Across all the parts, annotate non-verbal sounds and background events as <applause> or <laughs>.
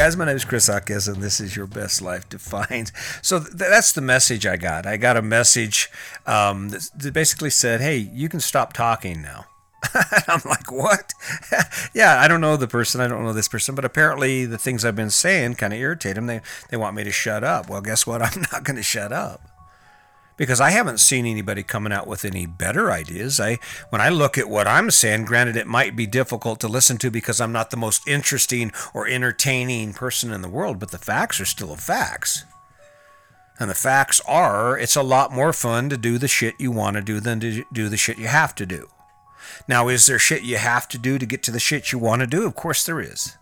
guys, my name is Chris Hawkes, and this is Your Best Life Defined. <laughs> So th- that's the message I got. I got a message um, that, that basically said, hey, you can stop talking now. <laughs> I'm like, what? <laughs> yeah, I don't know the person. I don't know this person, but apparently the things I've been saying kind of irritate them. They, they want me to shut up. Well, guess what? I'm not going to shut up because I haven't seen anybody coming out with any better ideas. I when I look at what I'm saying, granted it might be difficult to listen to because I'm not the most interesting or entertaining person in the world, but the facts are still facts. And the facts are it's a lot more fun to do the shit you want to do than to do the shit you have to do. Now, is there shit you have to do to get to the shit you want to do? Of course there is.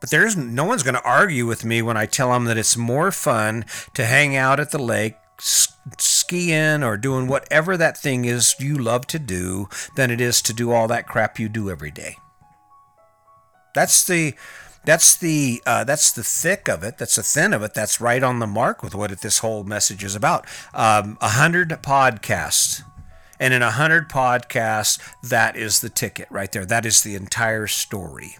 But there's no one's going to argue with me when I tell them that it's more fun to hang out at the lake, skiing or doing whatever that thing is you love to do than it is to do all that crap you do every day. That's the that's the uh, that's the thick of it. That's the thin of it. That's right on the mark with what this whole message is about. Um, a hundred podcasts, and in a hundred podcasts, that is the ticket right there. That is the entire story.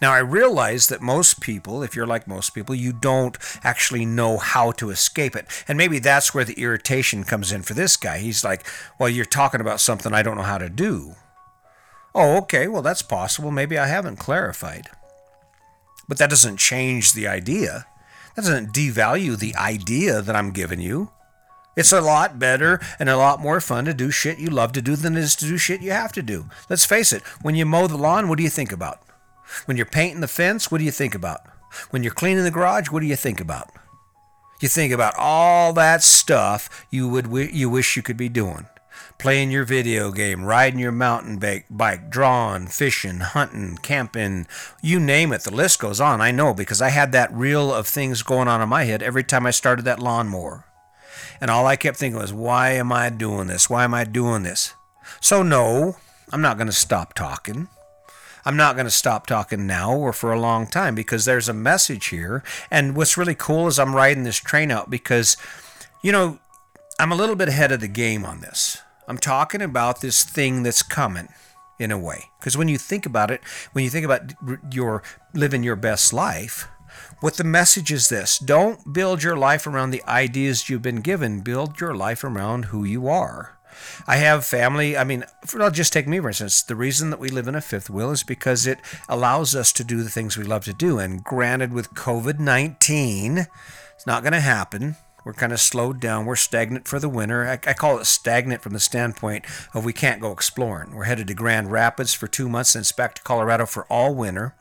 Now, I realize that most people, if you're like most people, you don't actually know how to escape it. And maybe that's where the irritation comes in for this guy. He's like, well, you're talking about something I don't know how to do. Oh, okay, well, that's possible. Maybe I haven't clarified. But that doesn't change the idea. That doesn't devalue the idea that I'm giving you. It's a lot better and a lot more fun to do shit you love to do than it is to do shit you have to do. Let's face it, when you mow the lawn, what do you think about? When you're painting the fence, what do you think about? When you're cleaning the garage, what do you think about? You think about all that stuff you would you wish you could be doing. Playing your video game, riding your mountain bike, drawing, fishing, hunting, camping, you name it. The list goes on. I know because I had that reel of things going on in my head every time I started that lawnmower. And all I kept thinking was, why am I doing this? Why am I doing this? So, no, I'm not going to stop talking. I'm not going to stop talking now or for a long time because there's a message here. And what's really cool is I'm riding this train out because, you know, I'm a little bit ahead of the game on this. I'm talking about this thing that's coming in a way. Because when you think about it, when you think about your living your best life, what the message is this don't build your life around the ideas you've been given, build your life around who you are. I have family. I mean, for, I'll just take me for instance. The reason that we live in a fifth wheel is because it allows us to do the things we love to do. And granted, with COVID 19, it's not going to happen. We're kind of slowed down. We're stagnant for the winter. I, I, call it stagnant from the standpoint of we can't go exploring. We're headed to Grand Rapids for two months and back to Colorado for all winter.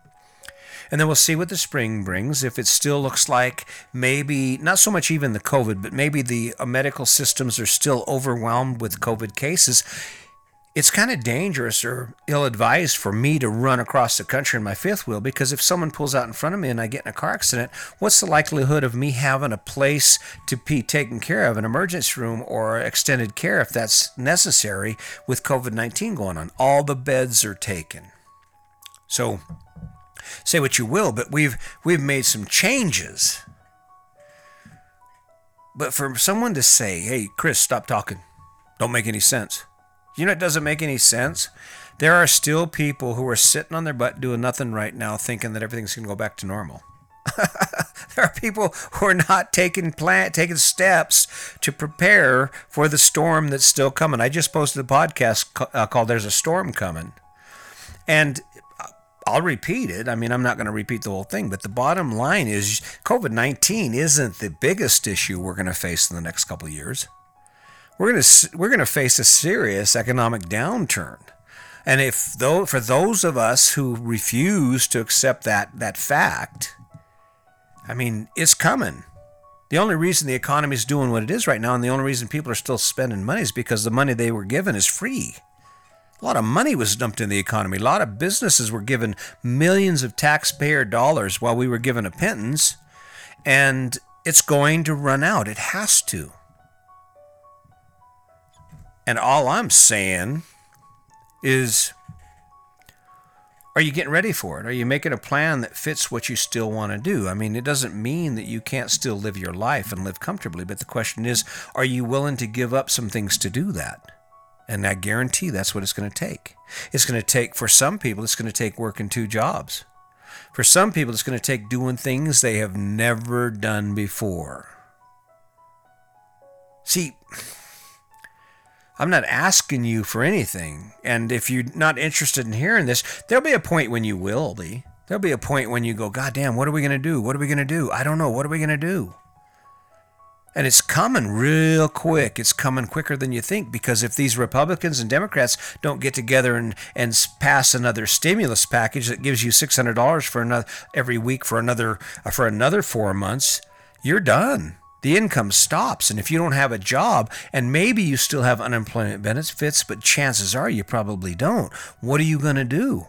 And then we'll see what the spring brings. If it still looks like maybe, not so much even the COVID, but maybe the uh, medical systems are still overwhelmed with COVID cases, it's kind of dangerous or ill advised for me to run across the country in my fifth wheel because if someone pulls out in front of me and I get in a car accident, what's the likelihood of me having a place to be taken care of, an emergency room or extended care if that's necessary with COVID 19 going on? All the beds are taken. So, say what you will, but we've we've made some changes. But for someone to say, "Hey, Chris, stop talking," don't make any sense. You know, it doesn't make any sense. There are still people who are sitting on their butt doing nothing right now, thinking that everything's going to go back to normal. <laughs> there are people who are not taking plan taking steps to prepare for the storm that's still coming. I just posted a podcast uh, called "There's a Storm Coming," and I'll repeat it. I mean, I'm not going to repeat the whole thing, but the bottom line is COVID 19 isn't the biggest issue we're going to face in the next couple of years. We're going to we're going to face a serious economic downturn. And if though for those of us who refuse to accept that that fact, I mean, it's coming. The only reason the economy is doing what it is right now, and the only reason people are still spending money is because the money they were given is free. A lot of money was dumped in the economy. A lot of businesses were given millions of taxpayer dollars while we were given a pittance. And it's going to run out. It has to. And all I'm saying is are you getting ready for it? Are you making a plan that fits what you still want to do? I mean, it doesn't mean that you can't still live your life and live comfortably, but the question is are you willing to give up some things to do that? And I guarantee that's what it's going to take. It's going to take, for some people, it's going to take working two jobs. For some people, it's going to take doing things they have never done before. See, I'm not asking you for anything. And if you're not interested in hearing this, there'll be a point when you will be. There'll be a point when you go, God damn, what are we going to do? What are we going to do? I don't know. What are we going to do? And it's coming real quick. It's coming quicker than you think because if these Republicans and Democrats don't get together and, and pass another stimulus package that gives you $600 for another every week for another uh, for another 4 months, you're done the income stops. And if you don't have a job, and maybe you still have unemployment benefits, but chances are you probably don't, what are you going to do?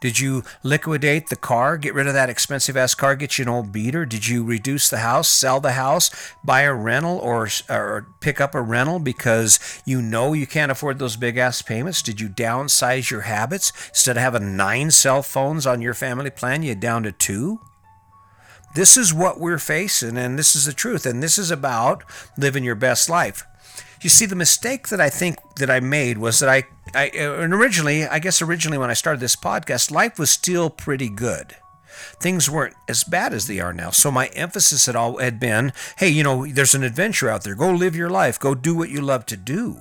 Did you liquidate the car, get rid of that expensive ass car, get you an old beater? Did you reduce the house, sell the house, buy a rental, or, or pick up a rental because you know you can't afford those big ass payments? Did you downsize your habits? Instead of having nine cell phones on your family plan, you down to two? This is what we're facing, and this is the truth. And this is about living your best life. You see, the mistake that I think that I made was that I, I and originally, I guess originally when I started this podcast, life was still pretty good. Things weren't as bad as they are now. So my emphasis had all had been, hey, you know, there's an adventure out there. Go live your life. Go do what you love to do.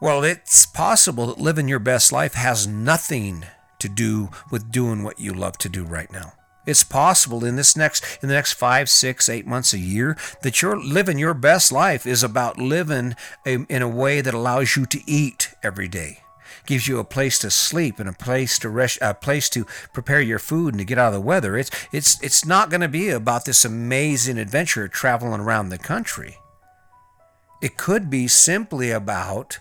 Well, it's possible that living your best life has nothing to do with doing what you love to do right now. It's possible in this next in the next five, six, eight months, a year that you're living your best life is about living a, in a way that allows you to eat every day gives you a place to sleep and a place to rest, a place to prepare your food and to get out of the weather. It's it's it's not going to be about this amazing adventure traveling around the country. It could be simply about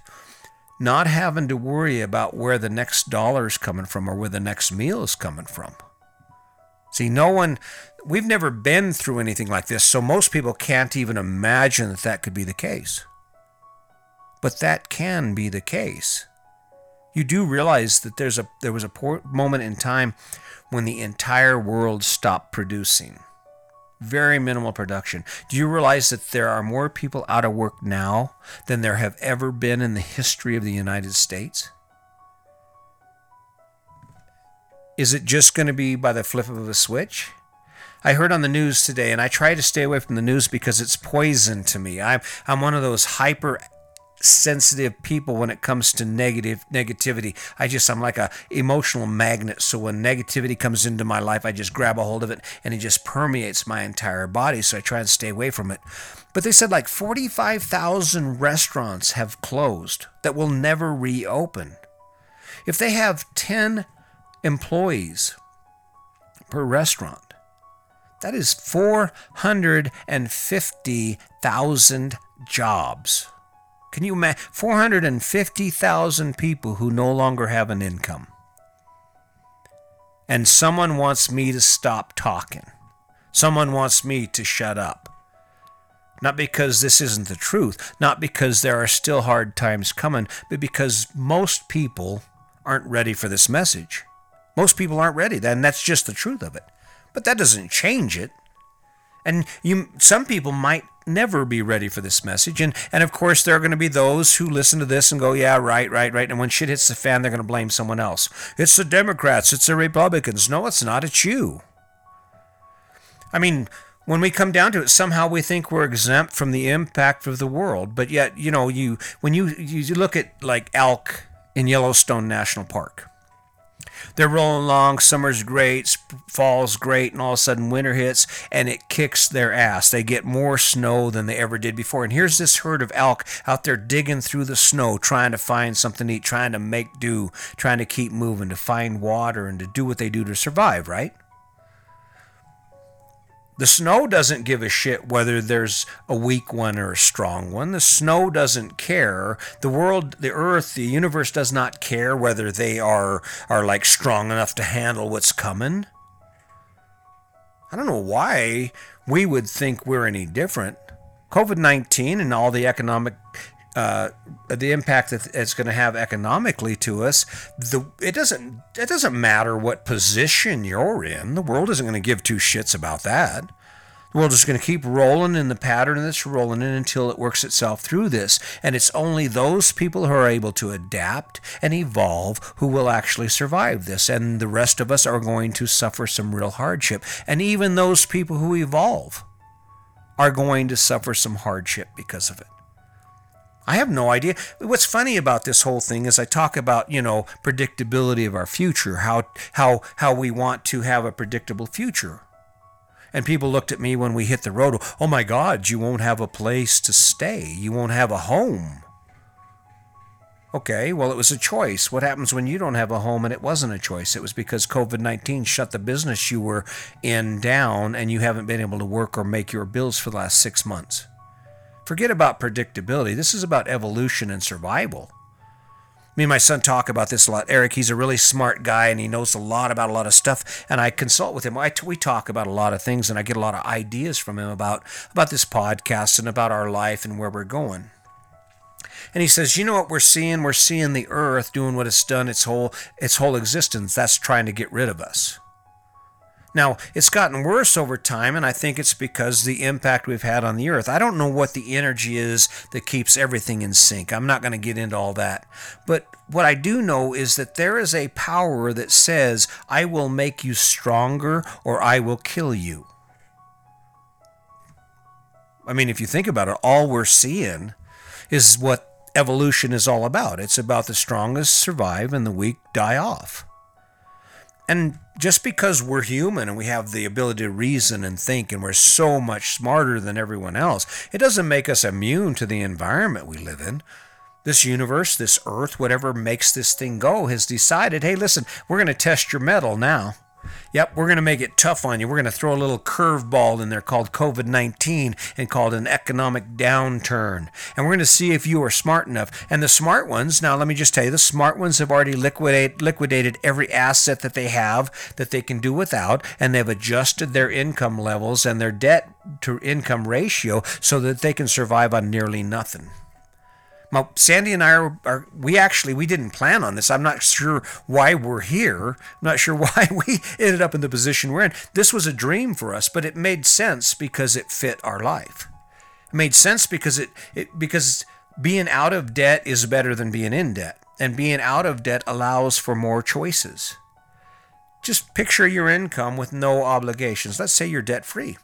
not having to worry about where the next dollar is coming from or where the next meal is coming from. See, no one, we've never been through anything like this, so most people can't even imagine that that could be the case. But that can be the case. You do realize that there's a there was a moment in time when the entire world stopped producing. Very minimal production. Do you realize that there are more people out of work now than there have ever been in the history of the United States? Is it just going to be by the flip of a switch? I heard on the news today, and I try to stay away from the news because it's poison to me. I'm I'm one of those hyper sensitive people when it comes to negative negativity. I just I'm like a emotional magnet. So when negativity comes into my life, I just grab a hold of it and it just permeates my entire body. So I try and stay away from it. But they said like 45,000 restaurants have closed that will never reopen. If they have 10 employees per restaurant. That is 450,000 jobs. Can you imagine? 450,000 people who no longer have an income. And someone wants me to stop talking. Someone wants me to shut up. Not because this isn't the truth, not because there are still hard times coming, but because most people aren't ready for this message. Most people aren't ready, and that's just the truth of it. But that doesn't change it. And you, some people might never be ready for this message. And, and of course, there are going to be those who listen to this and go, yeah, right, right, right. And when shit hits the fan, they're going to blame someone else. It's the Democrats, it's the Republicans. No, it's not. It's you. I mean, when we come down to it, somehow we think we're exempt from the impact of the world. But yet, you know, you when you you look at like elk in Yellowstone National Park, they're rolling along. Summer's great, fall's great, and all of a sudden winter hits and it kicks their ass. They get more snow than they ever did before. And here's this herd of elk out there digging through the snow, trying to find something to eat, trying to make do, trying to keep moving, to find water, and to do what they do to survive, right? The snow doesn't give a shit whether there's a weak one or a strong one. The snow doesn't care. The world, the earth, the universe does not care whether they are are like strong enough to handle what's coming. I don't know why we would think we're any different. COVID 19 and all the economic uh, the impact that it's going to have economically to us, the it doesn't it doesn't matter what position you're in. The world isn't going to give two shits about that. The world is going to keep rolling in the pattern that's rolling in until it works itself through this. And it's only those people who are able to adapt and evolve who will actually survive this. And the rest of us are going to suffer some real hardship. And even those people who evolve are going to suffer some hardship because of it. I have no idea. What's funny about this whole thing is I talk about, you know, predictability of our future, how how how we want to have a predictable future. And people looked at me when we hit the road, "Oh my god, you won't have a place to stay. You won't have a home." Okay, well, it was a choice. What happens when you don't have a home and it wasn't a choice? It was because COVID 19 shut the business you were in down and you haven't been able to work or make your bills for the last six months. Forget about predictability. This is about evolution and survival. Me and my son talk about this a lot. Eric, he's a really smart guy and he knows a lot about a lot of stuff. And I consult with him. I, we talk about a lot of things and I get a lot of ideas from him about, about this podcast and about our life and where we're going. And he says, you know what we're seeing? We're seeing the earth doing what it's done its whole its whole existence. That's trying to get rid of us. Now, it's gotten worse over time, and I think it's because the impact we've had on the earth. I don't know what the energy is that keeps everything in sync. I'm not going to get into all that. But what I do know is that there is a power that says, I will make you stronger or I will kill you. I mean, if you think about it, all we're seeing is what evolution is all about. It's about the strongest survive and the weak die off. And just because we're human and we have the ability to reason and think and we're so much smarter than everyone else, it doesn't make us immune to the environment we live in. This universe, this earth, whatever makes this thing go, has decided hey, listen, we're going to test your mettle now. Yep, we're going to make it tough on you. We're going to throw a little curveball in there called COVID 19 and called an economic downturn. And we're going to see if you are smart enough. And the smart ones, now let me just tell you, the smart ones have already liquidate, liquidated every asset that they have that they can do without, and they've adjusted their income levels and their debt to income ratio so that they can survive on nearly nothing. Now, Sandy and I are, are, we actually we didn't plan on this. I'm not sure why we're here. I'm not sure <laughs> why we ended up in the position we're in. This was a dream for us, but it made sense because it fit our life. It made sense because it, it because being out of debt is better than being in debt. And being out of debt allows for more choices. Just picture your income with no obligations. Let's say you're debt free.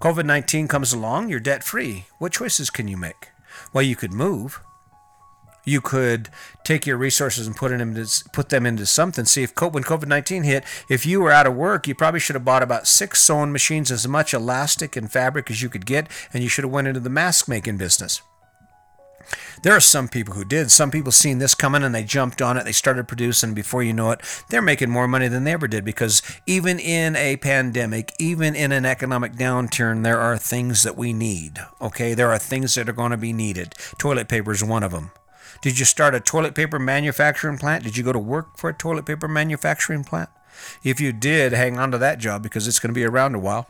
COVID 19 comes along, you're debt free. What choices can you make? Well, you could move. You could take your resources and put them into put them into something. See if when COVID nineteen hit, if you were out of work, you probably should have bought about six sewing machines, as much elastic and fabric as you could get, and you should have went into the mask making business. There are some people who did. Some people seen this coming and they jumped on it. They started producing. Before you know it, they're making more money than they ever did because even in a pandemic, even in an economic downturn, there are things that we need. Okay, there are things that are going to be needed. Toilet paper is one of them. Did you start a toilet paper manufacturing plant? Did you go to work for a toilet paper manufacturing plant? If you did, hang on to that job because it's going to be around a while.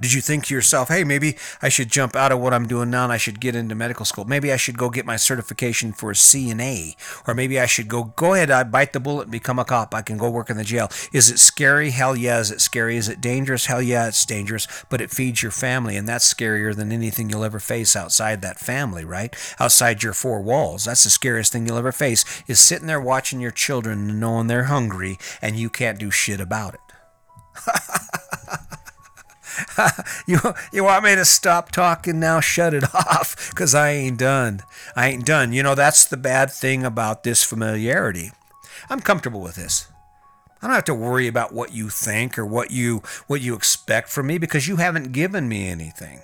Did you think to yourself, hey, maybe I should jump out of what I'm doing now and I should get into medical school? Maybe I should go get my certification for a CNA. Or maybe I should go, go ahead, I bite the bullet and become a cop. I can go work in the jail. Is it scary? Hell yeah. Is it scary? Is it dangerous? Hell yeah, it's dangerous. But it feeds your family, and that's scarier than anything you'll ever face outside that family, right? Outside your four walls. That's the scariest thing you'll ever face is sitting there watching your children and knowing they're hungry and you can't do shit about it. <laughs> <laughs> you you want me to stop talking now? Shut it <laughs> off, cause I ain't done. I ain't done. You know that's the bad thing about this familiarity. I'm comfortable with this. I don't have to worry about what you think or what you what you expect from me because you haven't given me anything.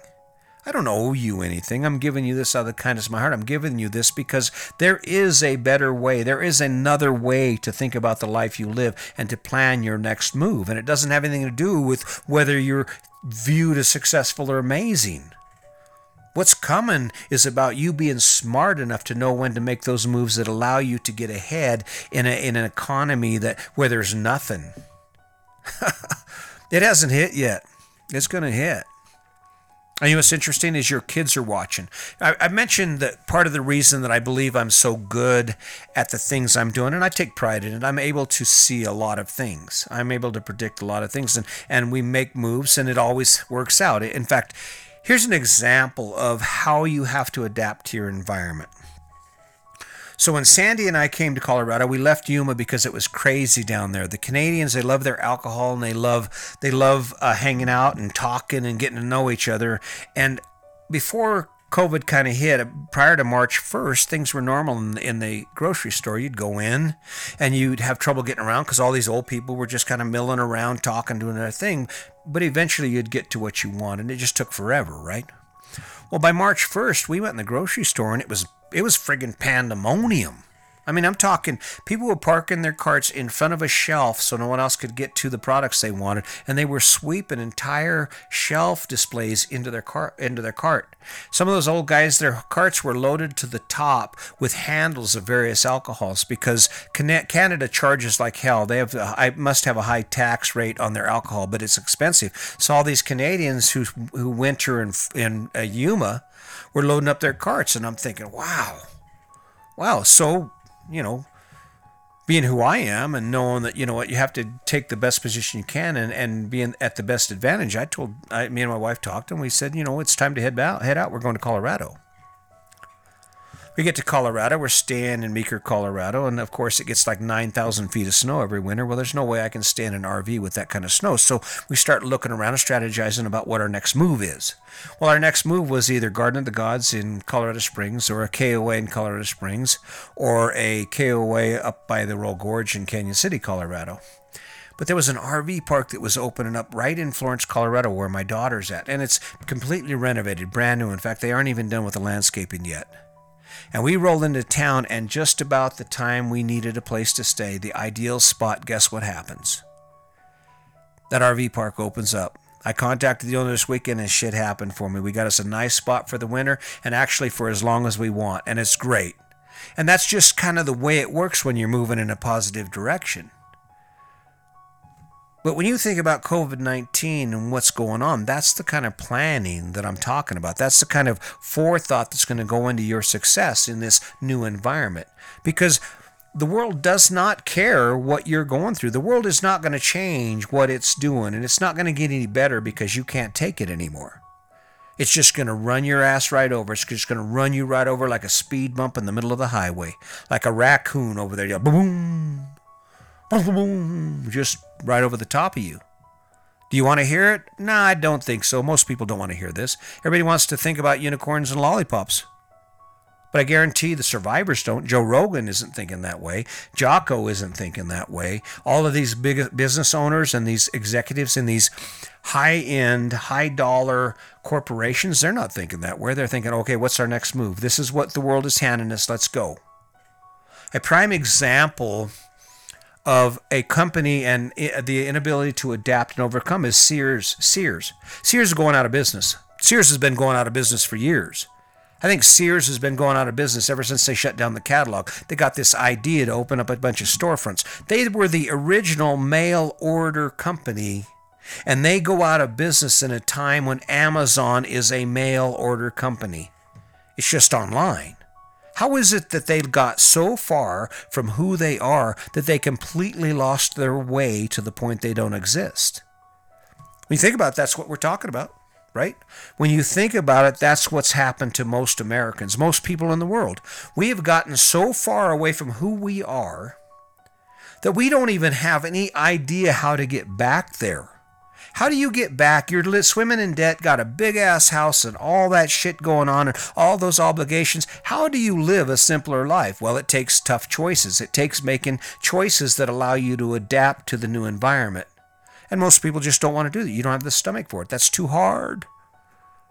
I don't owe you anything. I'm giving you this out of the kindness of my heart. I'm giving you this because there is a better way. There is another way to think about the life you live and to plan your next move. And it doesn't have anything to do with whether you're viewed as successful or amazing. What's coming is about you being smart enough to know when to make those moves that allow you to get ahead in, a, in an economy that where there's nothing. <laughs> it hasn't hit yet. It's going to hit. You know what's interesting is your kids are watching. I, I, mentioned that part of the reason that I believe I'm so good at the things I'm doing, and I take pride in it, I'm able to see a lot of things. I'm able to predict a lot of things, and, and we make moves, and it always works out. In fact, here's an example of how you have to adapt to your environment. So when Sandy and I came to Colorado, we left Yuma because it was crazy down there. The Canadians, they love their alcohol and they love they love uh, hanging out and talking and getting to know each other. And before COVID kind of hit, prior to March 1st, things were normal in the, in the grocery store. You'd go in and you'd have trouble getting around because all these old people were just kind of milling around, talking, doing their thing. But eventually you'd get to what you want, and it just took forever, right? Well, by March 1st, we went in the grocery store and it was it was friggin' pandemonium. I mean, I'm talking people were parking their carts in front of a shelf so no one else could get to the products they wanted, and they were sweeping entire shelf displays into their cart into their cart. Some of those old guys, their carts were loaded to the top with handles of various alcohols because Canada charges like hell. They have I must have a high tax rate on their alcohol, but it's expensive. So all these Canadians who who winter in in uh, Yuma were loading up their carts, and I'm thinking, wow, wow. So you know, being who I am and knowing that you know what you have to take the best position you can and, and being at the best advantage, I told I, me and my wife talked and we said, you know, it's time to head out. Head out. We're going to Colorado. We get to Colorado. We're staying in Meeker, Colorado, and of course it gets like 9,000 feet of snow every winter. Well, there's no way I can stay in an RV with that kind of snow. So we start looking around and strategizing about what our next move is. Well, our next move was either Garden of the Gods in Colorado Springs, or a KOA in Colorado Springs, or a KOA up by the Royal Gorge in Cañon City, Colorado. But there was an RV park that was opening up right in Florence, Colorado, where my daughter's at. And it's completely renovated, brand new. In fact, they aren't even done with the landscaping yet. And we rolled into town, and just about the time we needed a place to stay, the ideal spot, guess what happens? That RV park opens up. I contacted the owner this weekend and shit happened for me. We got us a nice spot for the winter and actually for as long as we want, and it's great. And that's just kind of the way it works when you're moving in a positive direction. But when you think about COVID 19 and what's going on, that's the kind of planning that I'm talking about. That's the kind of forethought that's going to go into your success in this new environment. Because the world does not care what you're going through. The world is not going to change what it's doing, and it's not going to get any better because you can't take it anymore. It's just going to run your ass right over. It's just going to run you right over like a speed bump in the middle of the highway, like a raccoon over there. Boom, just right over the top of you. Do you want to hear it? Nah, I don't think so. Most people don't want to hear this. Everybody wants to think about unicorns and lollipops. But I guarantee the survivors don't. Joe Rogan isn't thinking that way. Jocko isn't thinking that way. All of these big business owners and these executives in these high end, high dollar corporations, they're not thinking that way. They're thinking, okay, what's our next move? This is what the world is handing us. Let's go. A prime example of a company and the inability to adapt and overcome is Sears. Sears. Sears is going out of business. Sears has been going out of business for years. I think Sears has been going out of business ever since they shut down the catalog. They got this idea to open up a bunch of storefronts. They were the original mail order company, and they go out of business in a time when Amazon is a mail order company. It's just online. How is it that they've got so far from who they are that they completely lost their way to the point they don't exist? When you think about it, that's what we're talking about, right? When you think about it, that's what's happened to most Americans, most people in the world. We have gotten so far away from who we are that we don't even have any idea how to get back there. How do you get back? You're swimming in debt, got a big ass house, and all that shit going on, and all those obligations. How do you live a simpler life? Well, it takes tough choices. It takes making choices that allow you to adapt to the new environment. And most people just don't want to do that. You don't have the stomach for it. That's too hard.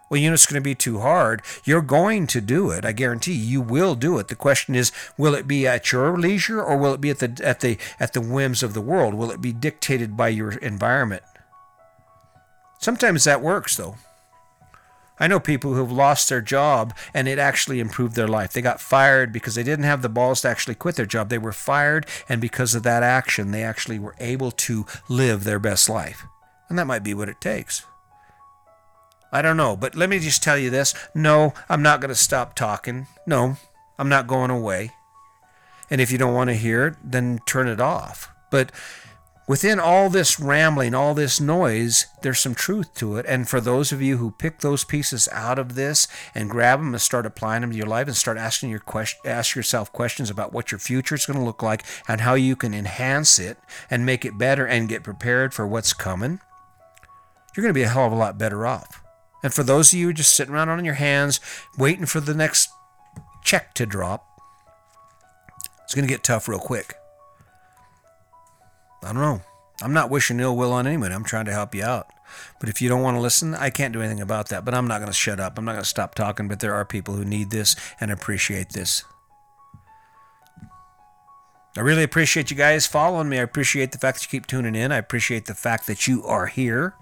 Well, you know it's going to be too hard. You're going to do it. I guarantee you, you will do it. The question is, will it be at your leisure or will it be at the at the at the whims of the world? Will it be dictated by your environment? Sometimes that works, though. I know people who've lost their job and it actually improved their life. They got fired because they didn't have the balls to actually quit their job. They were fired, and because of that action, they actually were able to live their best life. And that might be what it takes. I don't know. But let me just tell you this no, I'm not going to stop talking. No, I'm not going away. And if you don't want to hear it, then turn it off. But within all this rambling, all this noise, there's some truth to it. And for those of you who pick those pieces out of this and grab them and start applying them to your life and start asking your question, ask yourself questions about what your future is going to look like and how you can enhance it and make it better and get prepared for what's coming, you're going to be a hell of a lot better off. And for those of you just sitting around on your hands waiting for the next check to drop, it's going to get tough real quick. I don't know. I'm not wishing ill will on anyone. I'm trying to help you out. But if you don't want to listen, I can't do anything about that. But I'm not going to shut up. I'm not going to stop talking. But there are people who need this and appreciate this. I really appreciate you guys following me. I appreciate the fact that you keep tuning in. I appreciate the fact that you are here.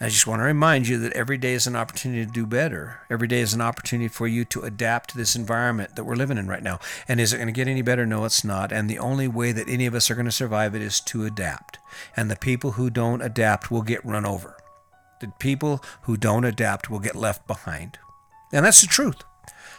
I just want to remind you that every day is an opportunity to do better. Every day is an opportunity for you to adapt to this environment that we're living in right now. And is it going to get any better? No, it's not. And the only way that any of us are going to survive it is to adapt. And the people who don't adapt will get run over. The people who don't adapt will get left behind. And that's the truth.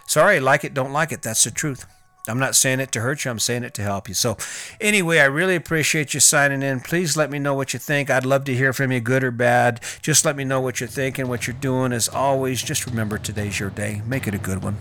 Sorry, like it, don't like it. That's the truth. I'm not saying it to hurt you, I'm saying it to help you. So, anyway, I really appreciate you signing in. Please let me know what you think. I'd love to hear from you, good or bad. Just let me know what you're thinking, what you're doing. As always, just remember today's your day. Make it a good one.